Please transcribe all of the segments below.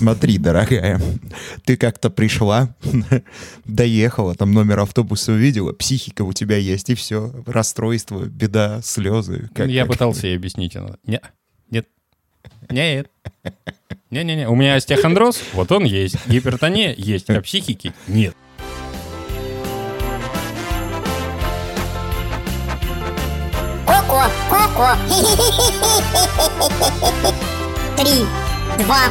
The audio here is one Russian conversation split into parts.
Смотри, дорогая, ты как-то пришла, доехала, там номер автобуса увидела, психика у тебя есть, и все. Расстройство, беда, слезы. Как, Я как... пытался ей объяснить. Она, нет, нет, нет. Не-не-не, у меня остеохондроз, вот он есть. Гипертония есть, а психики нет. Коко, коко. Три, два,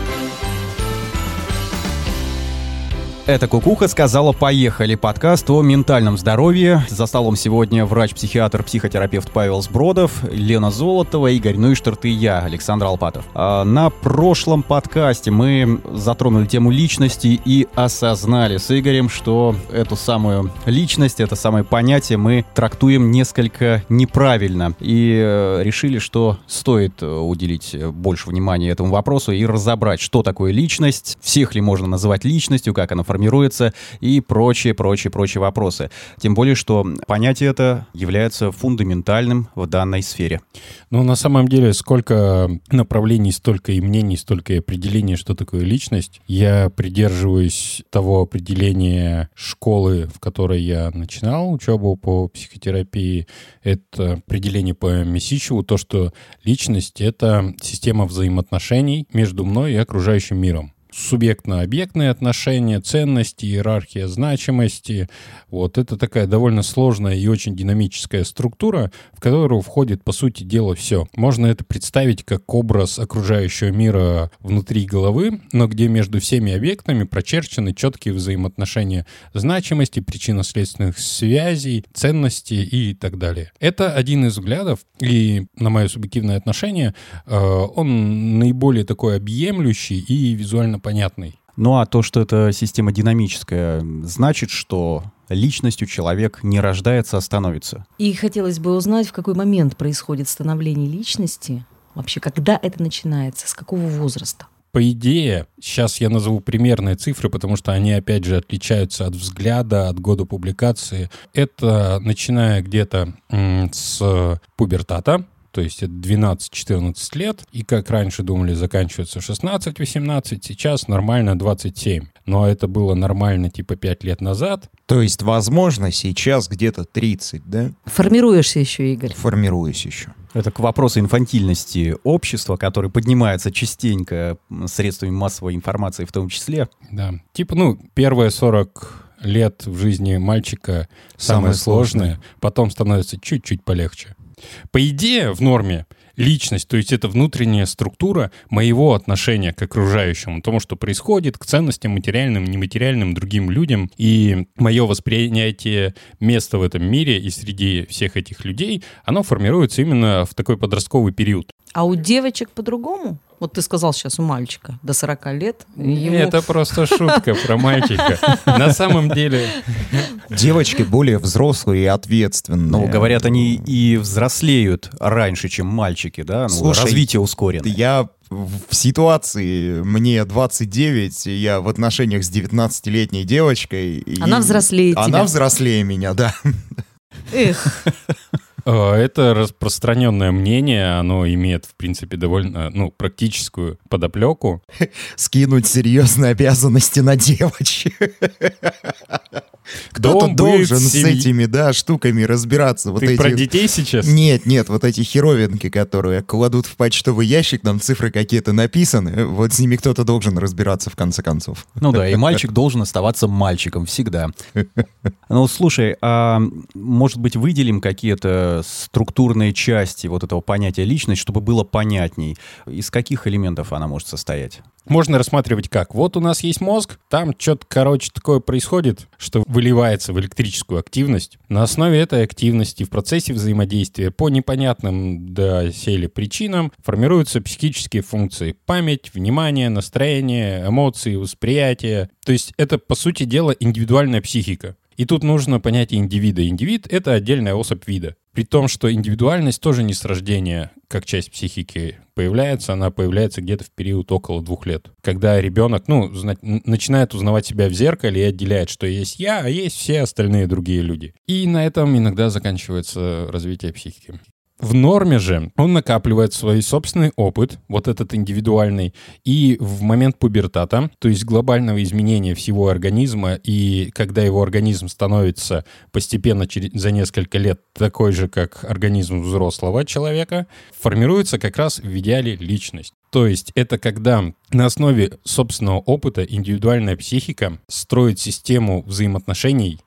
Это Кукуха сказала «Поехали» подкаст о ментальном здоровье. За столом сегодня врач-психиатр, психотерапевт Павел Сбродов, Лена Золотова, Игорь Нойштарт и я, Александр Алпатов. А на прошлом подкасте мы затронули тему личности и осознали с Игорем, что эту самую личность, это самое понятие мы трактуем несколько неправильно. И э, решили, что стоит уделить больше внимания этому вопросу и разобрать, что такое личность, всех ли можно называть личностью, как она формируется, формируется и прочие, прочие, прочие вопросы. Тем более, что понятие это является фундаментальным в данной сфере. Ну, на самом деле, сколько направлений, столько и мнений, столько и определений, что такое личность. Я придерживаюсь того определения школы, в которой я начинал учебу по психотерапии. Это определение по Месичеву, то, что личность — это система взаимоотношений между мной и окружающим миром субъектно-объектные отношения, ценности, иерархия значимости. Вот это такая довольно сложная и очень динамическая структура, в которую входит, по сути дела, все. Можно это представить как образ окружающего мира внутри головы, но где между всеми объектами прочерчены четкие взаимоотношения значимости, причинно-следственных связей, ценностей и так далее. Это один из взглядов, и на мое субъективное отношение, э, он наиболее такой объемлющий и визуально понятный. Ну а то, что это система динамическая, значит, что личностью человек не рождается, а становится. И хотелось бы узнать, в какой момент происходит становление личности, вообще когда это начинается, с какого возраста? По идее, сейчас я назову примерные цифры, потому что они, опять же, отличаются от взгляда, от года публикации. Это начиная где-то с пубертата, то есть это 12-14 лет, и как раньше думали, заканчивается 16-18, сейчас нормально 27. Но это было нормально типа 5 лет назад. То есть, возможно, сейчас где-то 30, да? Формируешься еще, Игорь. Формируюсь еще. Это к вопросу инфантильности общества, который поднимается частенько средствами массовой информации в том числе. Да. Типа, ну, первые 40 лет в жизни мальчика самое, самое сложное, сложное, потом становится чуть-чуть полегче. По идее, в норме личность, то есть это внутренняя структура моего отношения к окружающему, тому, что происходит, к ценностям материальным, нематериальным, другим людям. И мое восприятие места в этом мире и среди всех этих людей, оно формируется именно в такой подростковый период. А у девочек по-другому? Вот ты сказал сейчас у мальчика до 40 лет. Ему... Это просто шутка про мальчика. На самом деле... Девочки более взрослые и ответственные. Ну, говорят, они и взрослеют раньше, чем мальчики, да? Ну, Слушай, развитие ускорено. Я в ситуации, мне 29, я в отношениях с 19-летней девочкой. Она взрослее Она тебя. взрослее меня, да. Эх. Э, это распространенное мнение, оно имеет, в принципе, довольно, ну, практическую подоплеку. Скинуть серьезные обязанности на девочек. Кто-то должен с этими, да, штуками разбираться. Вот Ты эти... про детей сейчас? Нет, нет, вот эти херовинки, которые кладут в почтовый ящик, там цифры какие-то написаны, вот с ними кто-то должен разбираться в конце концов. Ну да, и мальчик должен оставаться мальчиком всегда. Ну, слушай, а может быть выделим какие-то структурные части вот этого понятия личность, чтобы было понятней? Из каких элементов она может состоять? Можно рассматривать как. Вот у нас есть мозг, там что-то, короче, такое происходит, что выливается в электрическую активность. На основе этой активности в процессе взаимодействия по непонятным доселе причинам формируются психические функции. Память, внимание, настроение, эмоции, восприятие. То есть это, по сути дела, индивидуальная психика. И тут нужно понятие индивида. Индивид — это отдельная особь вида. При том, что индивидуальность тоже не с рождения, как часть психики появляется, она появляется где-то в период около двух лет. Когда ребенок, ну, начинает узнавать себя в зеркале и отделяет, что есть я, а есть все остальные другие люди. И на этом иногда заканчивается развитие психики. В норме же он накапливает свой собственный опыт, вот этот индивидуальный, и в момент пубертата, то есть глобального изменения всего организма, и когда его организм становится постепенно за несколько лет такой же, как организм взрослого человека, формируется как раз в идеале личность. То есть это когда на основе собственного опыта индивидуальная психика строит систему взаимоотношений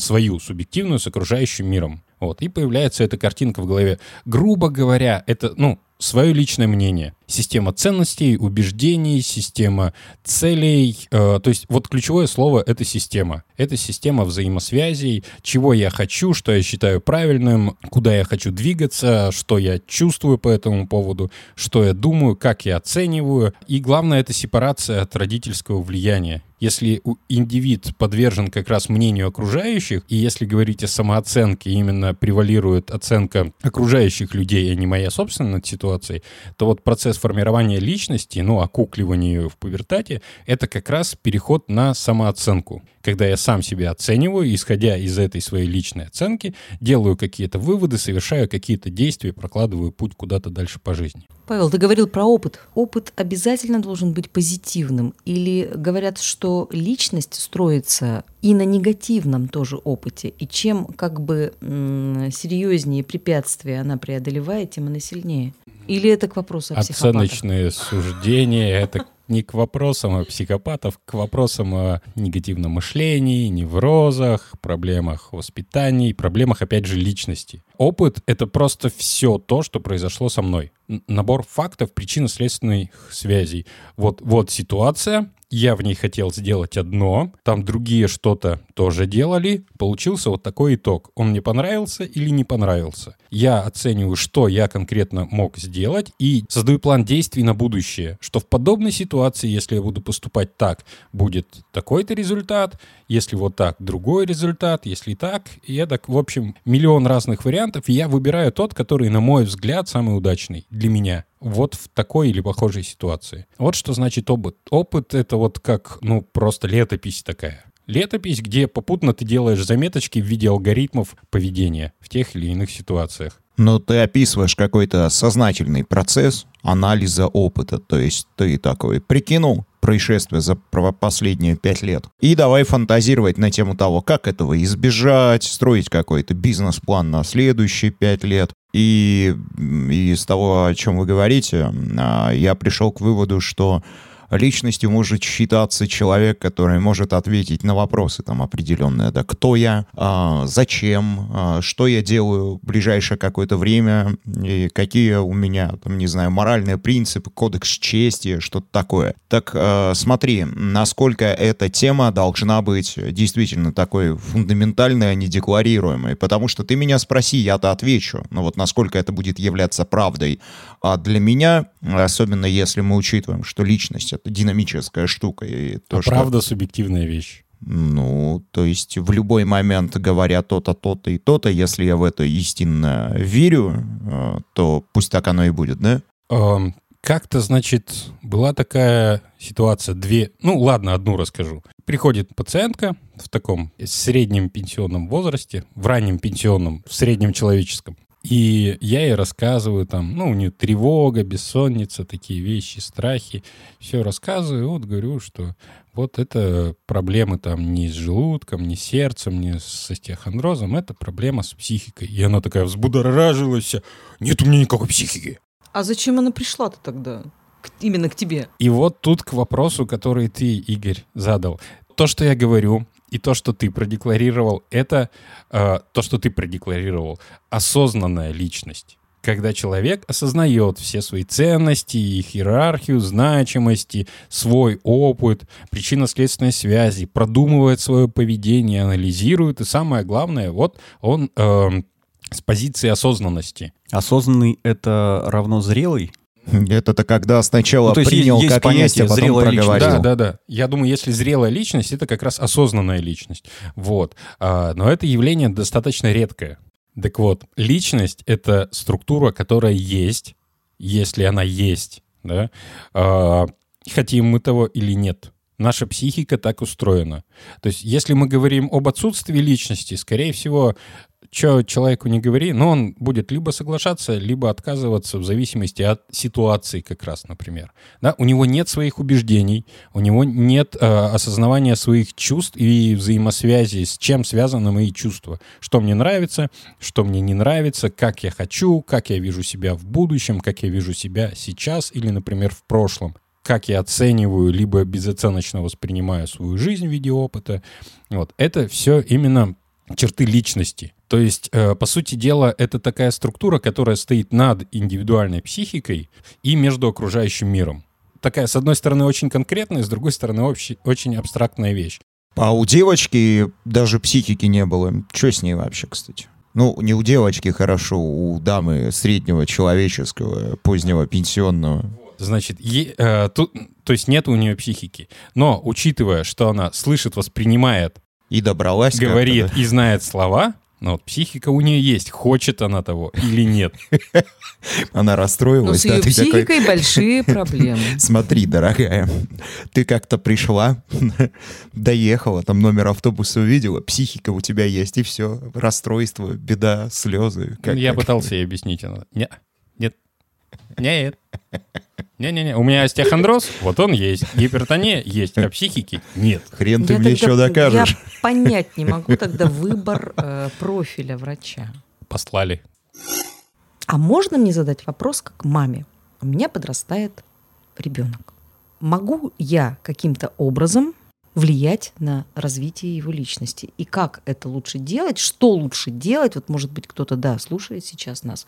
свою, субъективную, с окружающим миром. Вот, и появляется эта картинка в голове. Грубо говоря, это, ну, свое личное мнение. Система ценностей, убеждений, система целей. Э, то есть вот ключевое слово — это система. Это система взаимосвязей, чего я хочу, что я считаю правильным, куда я хочу двигаться, что я чувствую по этому поводу, что я думаю, как я оцениваю. И главное — это сепарация от родительского влияния. Если индивид подвержен как раз мнению окружающих, и если говорить о самооценке, именно превалирует оценка окружающих людей, а не моя собственная над ситуацией, то вот процесс формирования личности, ну, окукливания ее в пубертате, это как раз переход на самооценку. Когда я сам себя оцениваю, исходя из этой своей личной оценки, делаю какие-то выводы, совершаю какие-то действия, прокладываю путь куда-то дальше по жизни. Павел, ты говорил про опыт. Опыт обязательно должен быть позитивным. Или говорят, что личность строится и на негативном тоже опыте. И чем как бы серьезнее препятствия она преодолевает, тем она сильнее. Или это к вопросу о? Оценочные суждения — это не к вопросам о психопатов, к вопросам о негативном мышлении, неврозах, проблемах воспитания, проблемах, опять же, личности. Опыт — это просто все то, что произошло со мной. Набор фактов, причинно-следственных связей. Вот, вот ситуация, я в ней хотел сделать одно, там другие что-то тоже делали, получился вот такой итог. Он мне понравился или не понравился. Я оцениваю, что я конкретно мог сделать и создаю план действий на будущее, что в подобной ситуации, если я буду поступать так, будет такой-то результат, если вот так, другой результат, если так, и это, в общем, миллион разных вариантов, и я выбираю тот, который, на мой взгляд, самый удачный для меня вот в такой или похожей ситуации. Вот что значит опыт. Опыт — это вот как, ну, просто летопись такая. Летопись, где попутно ты делаешь заметочки в виде алгоритмов поведения в тех или иных ситуациях. Но ты описываешь какой-то сознательный процесс анализа опыта. То есть ты такой прикинул происшествие за последние пять лет. И давай фантазировать на тему того, как этого избежать, строить какой-то бизнес-план на следующие пять лет. И из того, о чем вы говорите, а, я пришел к выводу, что личностью может считаться человек, который может ответить на вопросы там определенные, да, кто я, а, зачем, а, что я делаю в ближайшее какое-то время, и какие у меня, там, не знаю, моральные принципы, кодекс чести, что-то такое. Так а, смотри, насколько эта тема должна быть действительно такой фундаментальной, а не декларируемой, потому что ты меня спроси, я-то отвечу, но вот насколько это будет являться правдой. А для меня, особенно если мы учитываем, что личность — это динамическая штука, и то, а что... правда субъективная вещь. Ну, то есть в любой момент говоря то-то, то-то и то-то, если я в это истинно верю, э, то пусть так оно и будет, да? Эм, Как-то, значит, была такая ситуация, две, ну ладно, одну расскажу. Приходит пациентка в таком среднем пенсионном возрасте, в раннем пенсионном, в среднем человеческом. И я ей рассказываю там, ну, у нее тревога, бессонница, такие вещи, страхи. Все рассказываю, вот говорю, что вот это проблемы там не с желудком, не с сердцем, не с остеохондрозом, это проблема с психикой. И она такая взбудоражилась, нет у меня никакой психики. А зачем она пришла-то тогда? К- именно к тебе? И вот тут к вопросу, который ты, Игорь, задал. То, что я говорю, и то, что ты продекларировал, это э, то, что ты продекларировал, осознанная личность. Когда человек осознает все свои ценности, их иерархию, значимости, свой опыт, причинно-следственные связи, продумывает свое поведение, анализирует, и самое главное, вот он эм, с позиции осознанности. Осознанный — это равно зрелый? Это-то когда сначала Ну, то есть принял есть как понятие есть, а потом зрелая личность. проговорил. Да, да, да. Я думаю, если зрелая личность, это как раз осознанная личность. Вот. А, но это явление достаточно редкое. Так вот, личность — это структура, которая есть, если она есть, да, а, хотим мы того или нет. Наша психика так устроена. То есть, если мы говорим об отсутствии личности, скорее всего, что человеку не говори, но он будет либо соглашаться, либо отказываться в зависимости от ситуации как раз, например. Да? У него нет своих убеждений, у него нет э, осознавания своих чувств и взаимосвязи, с чем связаны мои чувства. Что мне нравится, что мне не нравится, как я хочу, как я вижу себя в будущем, как я вижу себя сейчас или, например, в прошлом как я оцениваю, либо безоценочно воспринимаю свою жизнь в виде опыта. Вот. Это все именно черты личности. То есть, э, по сути дела, это такая структура, которая стоит над индивидуальной психикой и между окружающим миром. Такая, с одной стороны, очень конкретная, с другой стороны, общий, очень абстрактная вещь. А у девочки даже психики не было. Что с ней вообще, кстати? Ну, не у девочки хорошо, у дамы среднего человеческого, позднего пенсионного. Значит, е, э, тут, то есть нет у нее психики. Но, учитывая, что она слышит, воспринимает, И добралась говорит и знает слова, но вот психика у нее есть, хочет она того или нет. да? Она Но расстроилась, с да, ее такой, психикой большие проблемы. Смотри, дорогая, ты как-то пришла, доехала, там номер автобуса увидела, психика у тебя есть, и все. Расстройство, беда, слезы. Как- Я как- пытался ей объяснить. Она, не, нет, нет. Не-не-не, у меня остеохондроз, вот он есть. Гипертония есть, а психики нет. Хрен ты Я мне что докажешь. Я понять не могу тогда выбор э, профиля врача. Послали. А можно мне задать вопрос как маме? У меня подрастает ребенок. Могу я каким-то образом влиять на развитие его личности? И как это лучше делать? Что лучше делать? Вот, может быть, кто-то, да, слушает сейчас нас.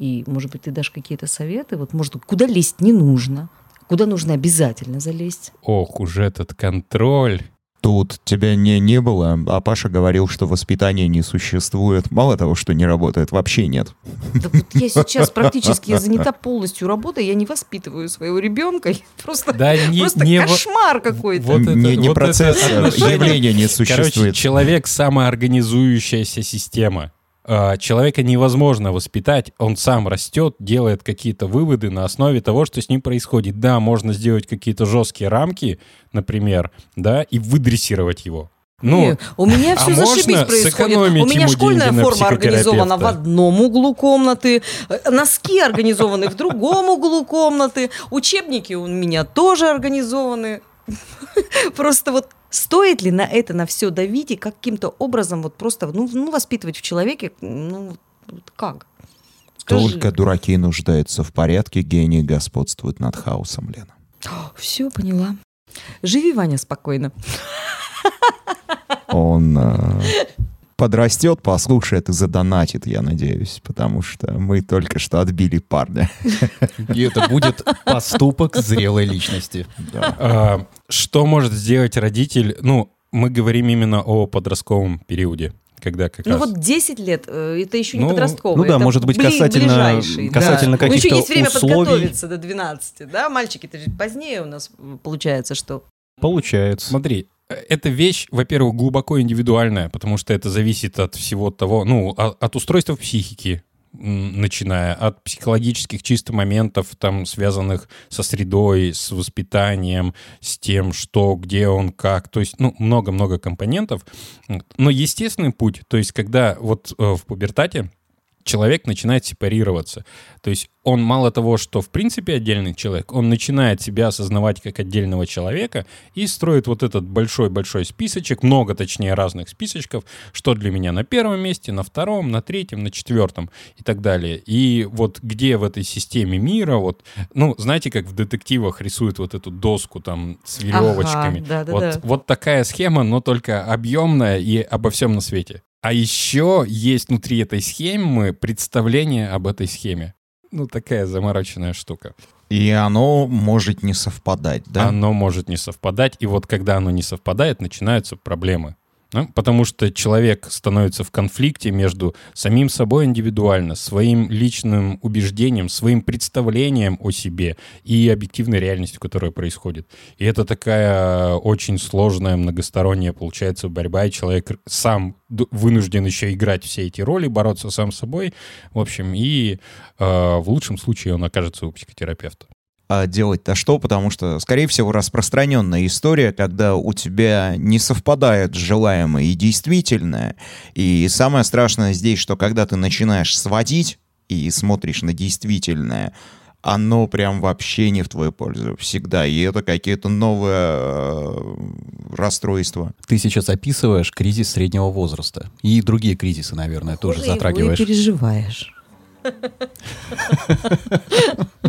И, может быть, ты дашь какие-то советы? Вот, может, куда лезть не нужно? Куда нужно обязательно залезть? Ох, уже этот контроль. Тут тебя не, не было, а Паша говорил, что воспитания не существует. Мало того, что не работает, вообще нет. Да вот я сейчас практически занята полностью работой, я не воспитываю своего ребенка. Просто, Да не, просто не кошмар какой-то. Вот это- не не вот это процесс, а отношение. явление не Короче, существует. человек самоорганизующаяся система. А, Человека невозможно воспитать, он сам растет, делает какие-то выводы на основе того, что с ним происходит. Да, можно сделать какие-то жесткие рамки, например, да, и выдрессировать его. Ну, Не, у меня а все можно зашибись происходит. У меня школьная форма организована в одном углу комнаты, э, носки организованы в другом углу комнаты, учебники у меня тоже организованы. Просто вот стоит ли на это, на все давить и каким-то образом вот просто ну, ну, воспитывать в человеке, ну, вот как? Скажи. Только дураки нуждаются в порядке, гении господствуют над хаосом, Лена. Все, поняла. Живи, Ваня, спокойно. Он э, подрастет, послушает и задонатит, я надеюсь, потому что мы только что отбили парня. И это будет поступок зрелой личности. а, что может сделать родитель? Ну, мы говорим именно о подростковом периоде, когда как Ну раз... вот 10 лет, э, это еще не Ну, подростковый. ну да, это может быть, касательно- ближайший, да. касательно Ну, еще каких-то есть время условий. подготовиться до 12, да? Мальчики-то же позднее у нас э, получается, что... Получается. Смотри, эта вещь, во-первых, глубоко индивидуальная, потому что это зависит от всего того, ну, а- от устройства психики, начиная от психологических чисто моментов, там, связанных со средой, с воспитанием, с тем, что, где он, как, то есть, ну, много-много компонентов. Но естественный путь, то есть, когда вот э, в пубертате человек начинает сепарироваться. То есть он мало того, что в принципе отдельный человек, он начинает себя осознавать как отдельного человека и строит вот этот большой-большой списочек, много точнее разных списочков, что для меня на первом месте, на втором, на третьем, на четвертом и так далее. И вот где в этой системе мира, вот, ну, знаете, как в детективах рисуют вот эту доску там с веревочками. Ага, да-да-да. вот, вот такая схема, но только объемная и обо всем на свете. А еще есть внутри этой схемы представление об этой схеме. Ну, такая замороченная штука. И оно может не совпадать, да? Оно может не совпадать, и вот когда оно не совпадает, начинаются проблемы. Да? Потому что человек становится в конфликте между самим собой индивидуально, своим личным убеждением, своим представлением о себе и объективной реальностью, которая происходит. И это такая очень сложная, многосторонняя, получается, борьба, и человек сам вынужден еще играть все эти роли, бороться сам с собой, в общем, и э, в лучшем случае он окажется у психотерапевта а делать-то что? Потому что, скорее всего, распространенная история, когда у тебя не совпадает желаемое и действительное. И самое страшное здесь, что когда ты начинаешь сводить и смотришь на действительное, оно прям вообще не в твою пользу всегда. И это какие-то новые э, расстройства. Ты сейчас описываешь кризис среднего возраста. И другие кризисы, наверное, Хуже тоже затрагиваешь. Ты переживаешь.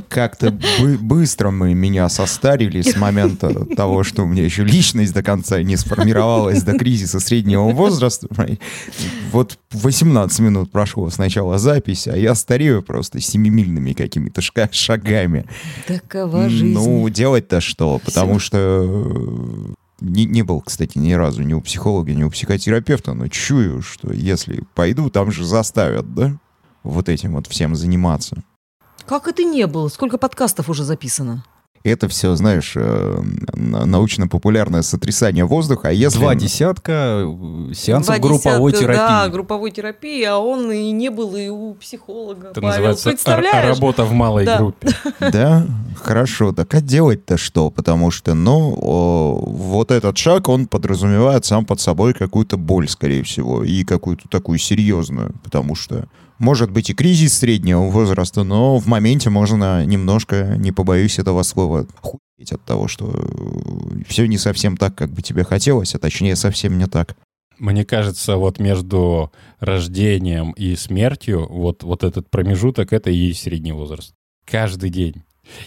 Как-то бы быстро мы меня состарили с момента того, что у меня еще личность до конца не сформировалась до кризиса среднего возраста. Вот 18 минут прошло с начала записи, а я старею просто семимильными какими-то шагами. Такова жизнь. Ну, делать-то что? Потому что э, не, не был, кстати, ни разу ни у психолога, ни у психотерапевта, но чую, что если пойду, там же заставят, да? Вот этим вот всем заниматься. Как это не было? Сколько подкастов уже записано? Это все, знаешь, э, научно-популярное сотрясание воздуха. А если... Два десятка э, сеансов Два групповой десятка, терапии. Да, групповой терапии, а он и не был и у психолога. Это Павел, называется представляешь? работа в малой да. группе. Да, хорошо. Так а делать-то что? Потому что, ну, вот этот шаг, он подразумевает сам под собой какую-то боль, скорее всего, и какую-то такую серьезную, потому что может быть и кризис среднего возраста, но в моменте можно немножко, не побоюсь этого слова, хуеть от того, что э, все не совсем так, как бы тебе хотелось, а точнее совсем не так. Мне кажется, вот между рождением и смертью, вот, вот этот промежуток, это и есть средний возраст. Каждый день.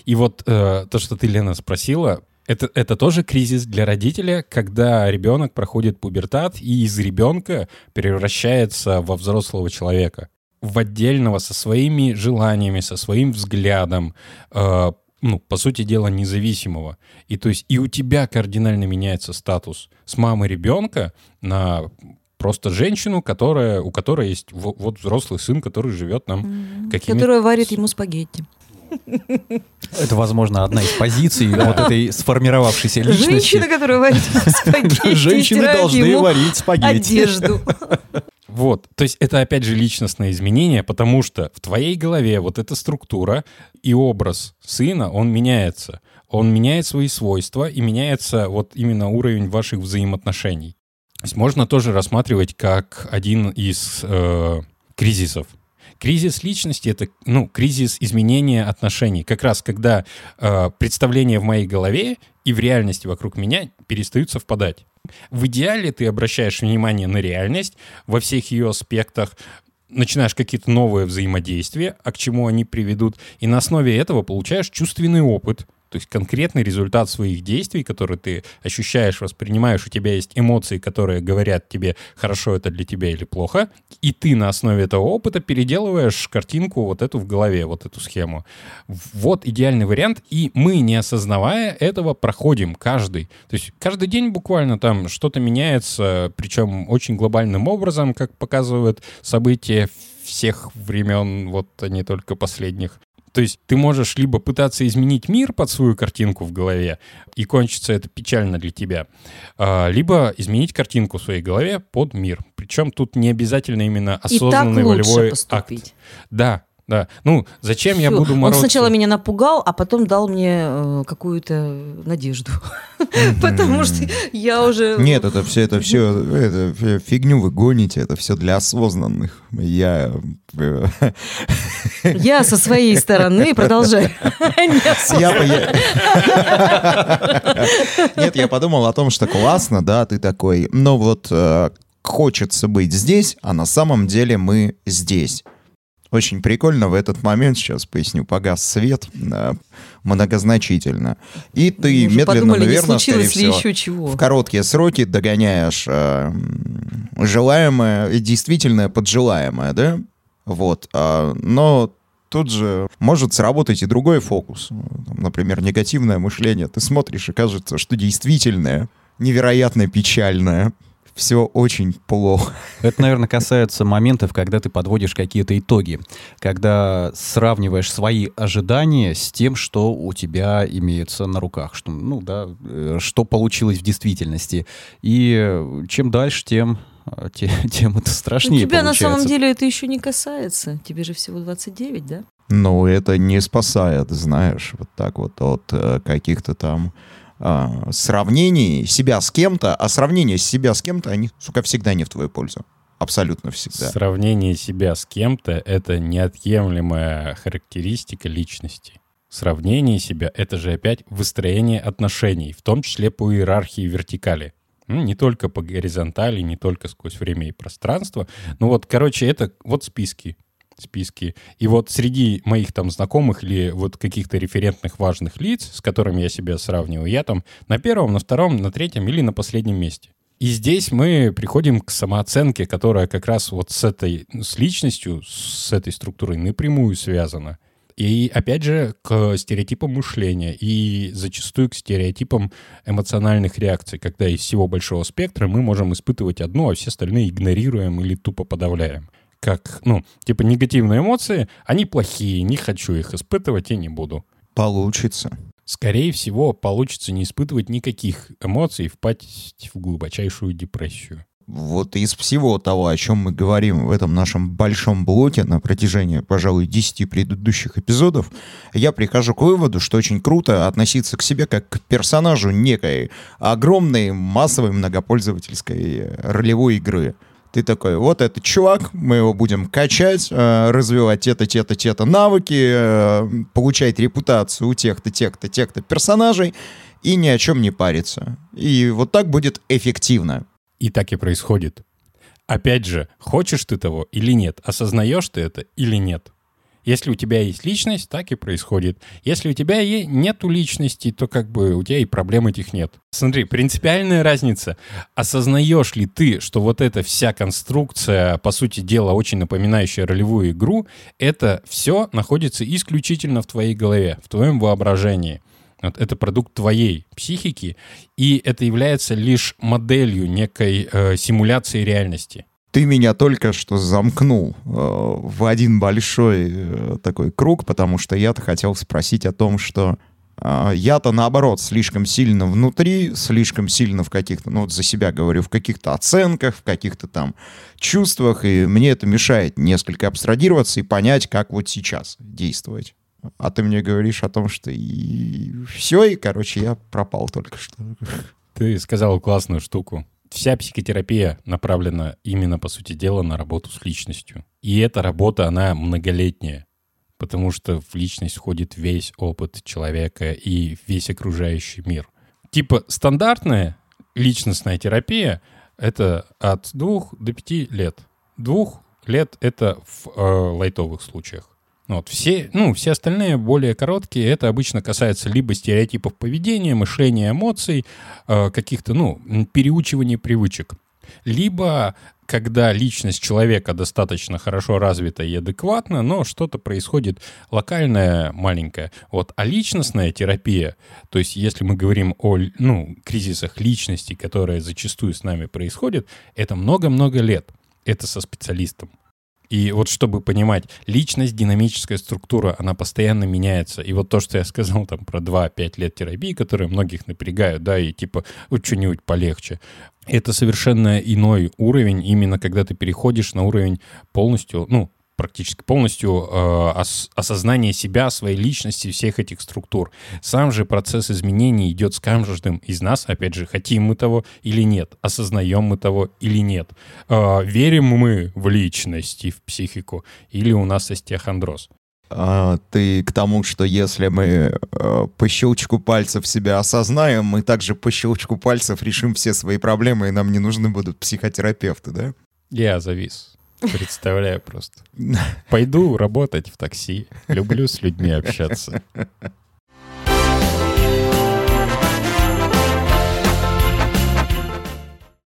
И вот э, то, что ты, Лена, спросила, это, это тоже кризис для родителя, когда ребенок проходит пубертат и из ребенка превращается во взрослого человека в отдельного со своими желаниями, со своим взглядом, э, ну, по сути дела, независимого. И то есть и у тебя кардинально меняется статус с мамы ребенка на просто женщину, которая, у которой есть вот, вот взрослый сын, который живет нам mm-hmm. какими Которая варит ему спагетти. Это, возможно, одна из позиций вот этой сформировавшейся личности. Женщина, которая варит спагетти. Женщины должны варить спагетти. Одежду. Вот, то есть это опять же личностное изменение, потому что в твоей голове вот эта структура и образ сына, он меняется. Он меняет свои свойства и меняется вот именно уровень ваших взаимоотношений. То есть можно тоже рассматривать как один из э, кризисов. Кризис личности это ну кризис изменения отношений. Как раз когда э, представления в моей голове и в реальности вокруг меня перестают совпадать. В идеале ты обращаешь внимание на реальность во всех ее аспектах, начинаешь какие-то новые взаимодействия, а к чему они приведут, и на основе этого получаешь чувственный опыт, то есть конкретный результат своих действий, которые ты ощущаешь, воспринимаешь, у тебя есть эмоции, которые говорят тебе, хорошо это для тебя или плохо, и ты на основе этого опыта переделываешь картинку вот эту в голове, вот эту схему. Вот идеальный вариант, и мы, не осознавая этого, проходим каждый. То есть каждый день буквально там что-то меняется, причем очень глобальным образом, как показывают события всех времен, вот а не только последних. То есть ты можешь либо пытаться изменить мир под свою картинку в голове, и кончится это печально для тебя, а, либо изменить картинку в своей голове под мир. Причем тут не обязательно именно осознанный волевой поступить. акт. Да, да. Ну, зачем Всё. я буду мороться? Он сначала меня напугал, а потом дал мне э, какую-то надежду. Потому что я уже... Нет, это все, это все, это фигню вы гоните, это все для осознанных. Я... Э, я со своей стороны продолжаю. Нет, я подумал о том, что классно, да, ты такой, но вот э, хочется быть здесь, а на самом деле мы здесь. Очень прикольно в этот момент, сейчас поясню, погас свет э, многозначительно. И ты медленно, подумали, наверное, скорее всего, еще чего. в короткие сроки догоняешь э, желаемое и действительное под желаемое, да? Вот. А, но тут же может сработать и другой фокус. Например, негативное мышление. Ты смотришь, и кажется, что действительное невероятно печальное все очень плохо. Это, наверное, касается моментов, когда ты подводишь какие-то итоги, когда сравниваешь свои ожидания с тем, что у тебя имеется на руках, что, ну да, э, что получилось в действительности. И чем дальше, тем э, те- тем это страшнее Ну, тебя на получается. самом деле это еще не касается. Тебе же всего 29, да? Но это не спасает, знаешь, вот так вот от э, каких-то там а, сравнений себя с кем-то, а сравнение себя с кем-то, они, сука, всегда не в твою пользу. Абсолютно всегда. Сравнение себя с кем-то — это неотъемлемая характеристика личности. Сравнение себя — это же опять выстроение отношений, в том числе по иерархии вертикали. Ну, Не только по горизонтали, не только сквозь время и пространство. Ну вот, короче, это вот списки. Списки. И вот среди моих там знакомых или вот каких-то референтных важных лиц, с которыми я себя сравниваю, я там на первом, на втором, на третьем или на последнем месте. И здесь мы приходим к самооценке, которая как раз вот с этой, с личностью, с этой структурой напрямую связана. И опять же к стереотипам мышления и зачастую к стереотипам эмоциональных реакций, когда из всего большого спектра мы можем испытывать одно, а все остальные игнорируем или тупо подавляем. Как, ну, типа негативные эмоции, они плохие, не хочу их испытывать и не буду. Получится. Скорее всего, получится не испытывать никаких эмоций и впасть в глубочайшую депрессию. Вот из всего того, о чем мы говорим в этом нашем большом блоке на протяжении, пожалуй, 10 предыдущих эпизодов, я прихожу к выводу, что очень круто относиться к себе как к персонажу некой огромной массовой многопользовательской э, ролевой игры. Ты такой, вот этот чувак, мы его будем качать, э, развивать те-то, те-то, те-то навыки, э, получать репутацию у тех-то, тех-то, тех-то персонажей и ни о чем не париться. И вот так будет эффективно. И так и происходит. Опять же, хочешь ты того или нет, осознаешь ты это или нет. Если у тебя есть личность, так и происходит. Если у тебя нету личности, то как бы у тебя и проблем этих нет. Смотри, принципиальная разница. Осознаешь ли ты, что вот эта вся конструкция, по сути дела, очень напоминающая ролевую игру, это все находится исключительно в твоей голове, в твоем воображении. Вот это продукт твоей психики, и это является лишь моделью некой э, симуляции реальности. Ты меня только что замкнул э, в один большой э, такой круг, потому что я-то хотел спросить о том, что э, я-то наоборот слишком сильно внутри, слишком сильно в каких-то, ну вот за себя говорю, в каких-то оценках, в каких-то там чувствах, и мне это мешает несколько абстрагироваться и понять, как вот сейчас действовать. А ты мне говоришь о том, что и все, и, короче, я пропал только что. Ты сказал классную штуку. Вся психотерапия направлена именно, по сути дела, на работу с личностью. И эта работа, она многолетняя, потому что в личность входит весь опыт человека и весь окружающий мир. Типа стандартная личностная терапия — это от двух до пяти лет. Двух лет — это в э, лайтовых случаях. Вот, все, ну, все остальные более короткие, это обычно касается либо стереотипов поведения, мышления, эмоций, э, каких-то, ну, м, переучивания привычек. Либо когда личность человека достаточно хорошо развита и адекватна, но что-то происходит локальное, маленькое. Вот. А личностная терапия, то есть если мы говорим о ну, кризисах личности, которые зачастую с нами происходят, это много-много лет. Это со специалистом. И вот чтобы понимать, личность, динамическая структура, она постоянно меняется. И вот то, что я сказал там про 2-5 лет терапии, которые многих напрягают, да, и типа вот что-нибудь полегче. Это совершенно иной уровень, именно когда ты переходишь на уровень полностью, ну, практически полностью э, ос- осознание себя, своей личности, всех этих структур. Сам же процесс изменений идет с каждым из нас, опять же, хотим мы того или нет, осознаем мы того или нет, Э, верим мы в личность и в психику, или у нас остеохондроз. А, ты к тому, что если мы э, по щелчку пальцев себя осознаем, мы также по щелчку пальцев решим все свои проблемы, и нам не нужны будут психотерапевты, да? Я завис. Представляю просто. Пойду работать в такси. Люблю с людьми общаться.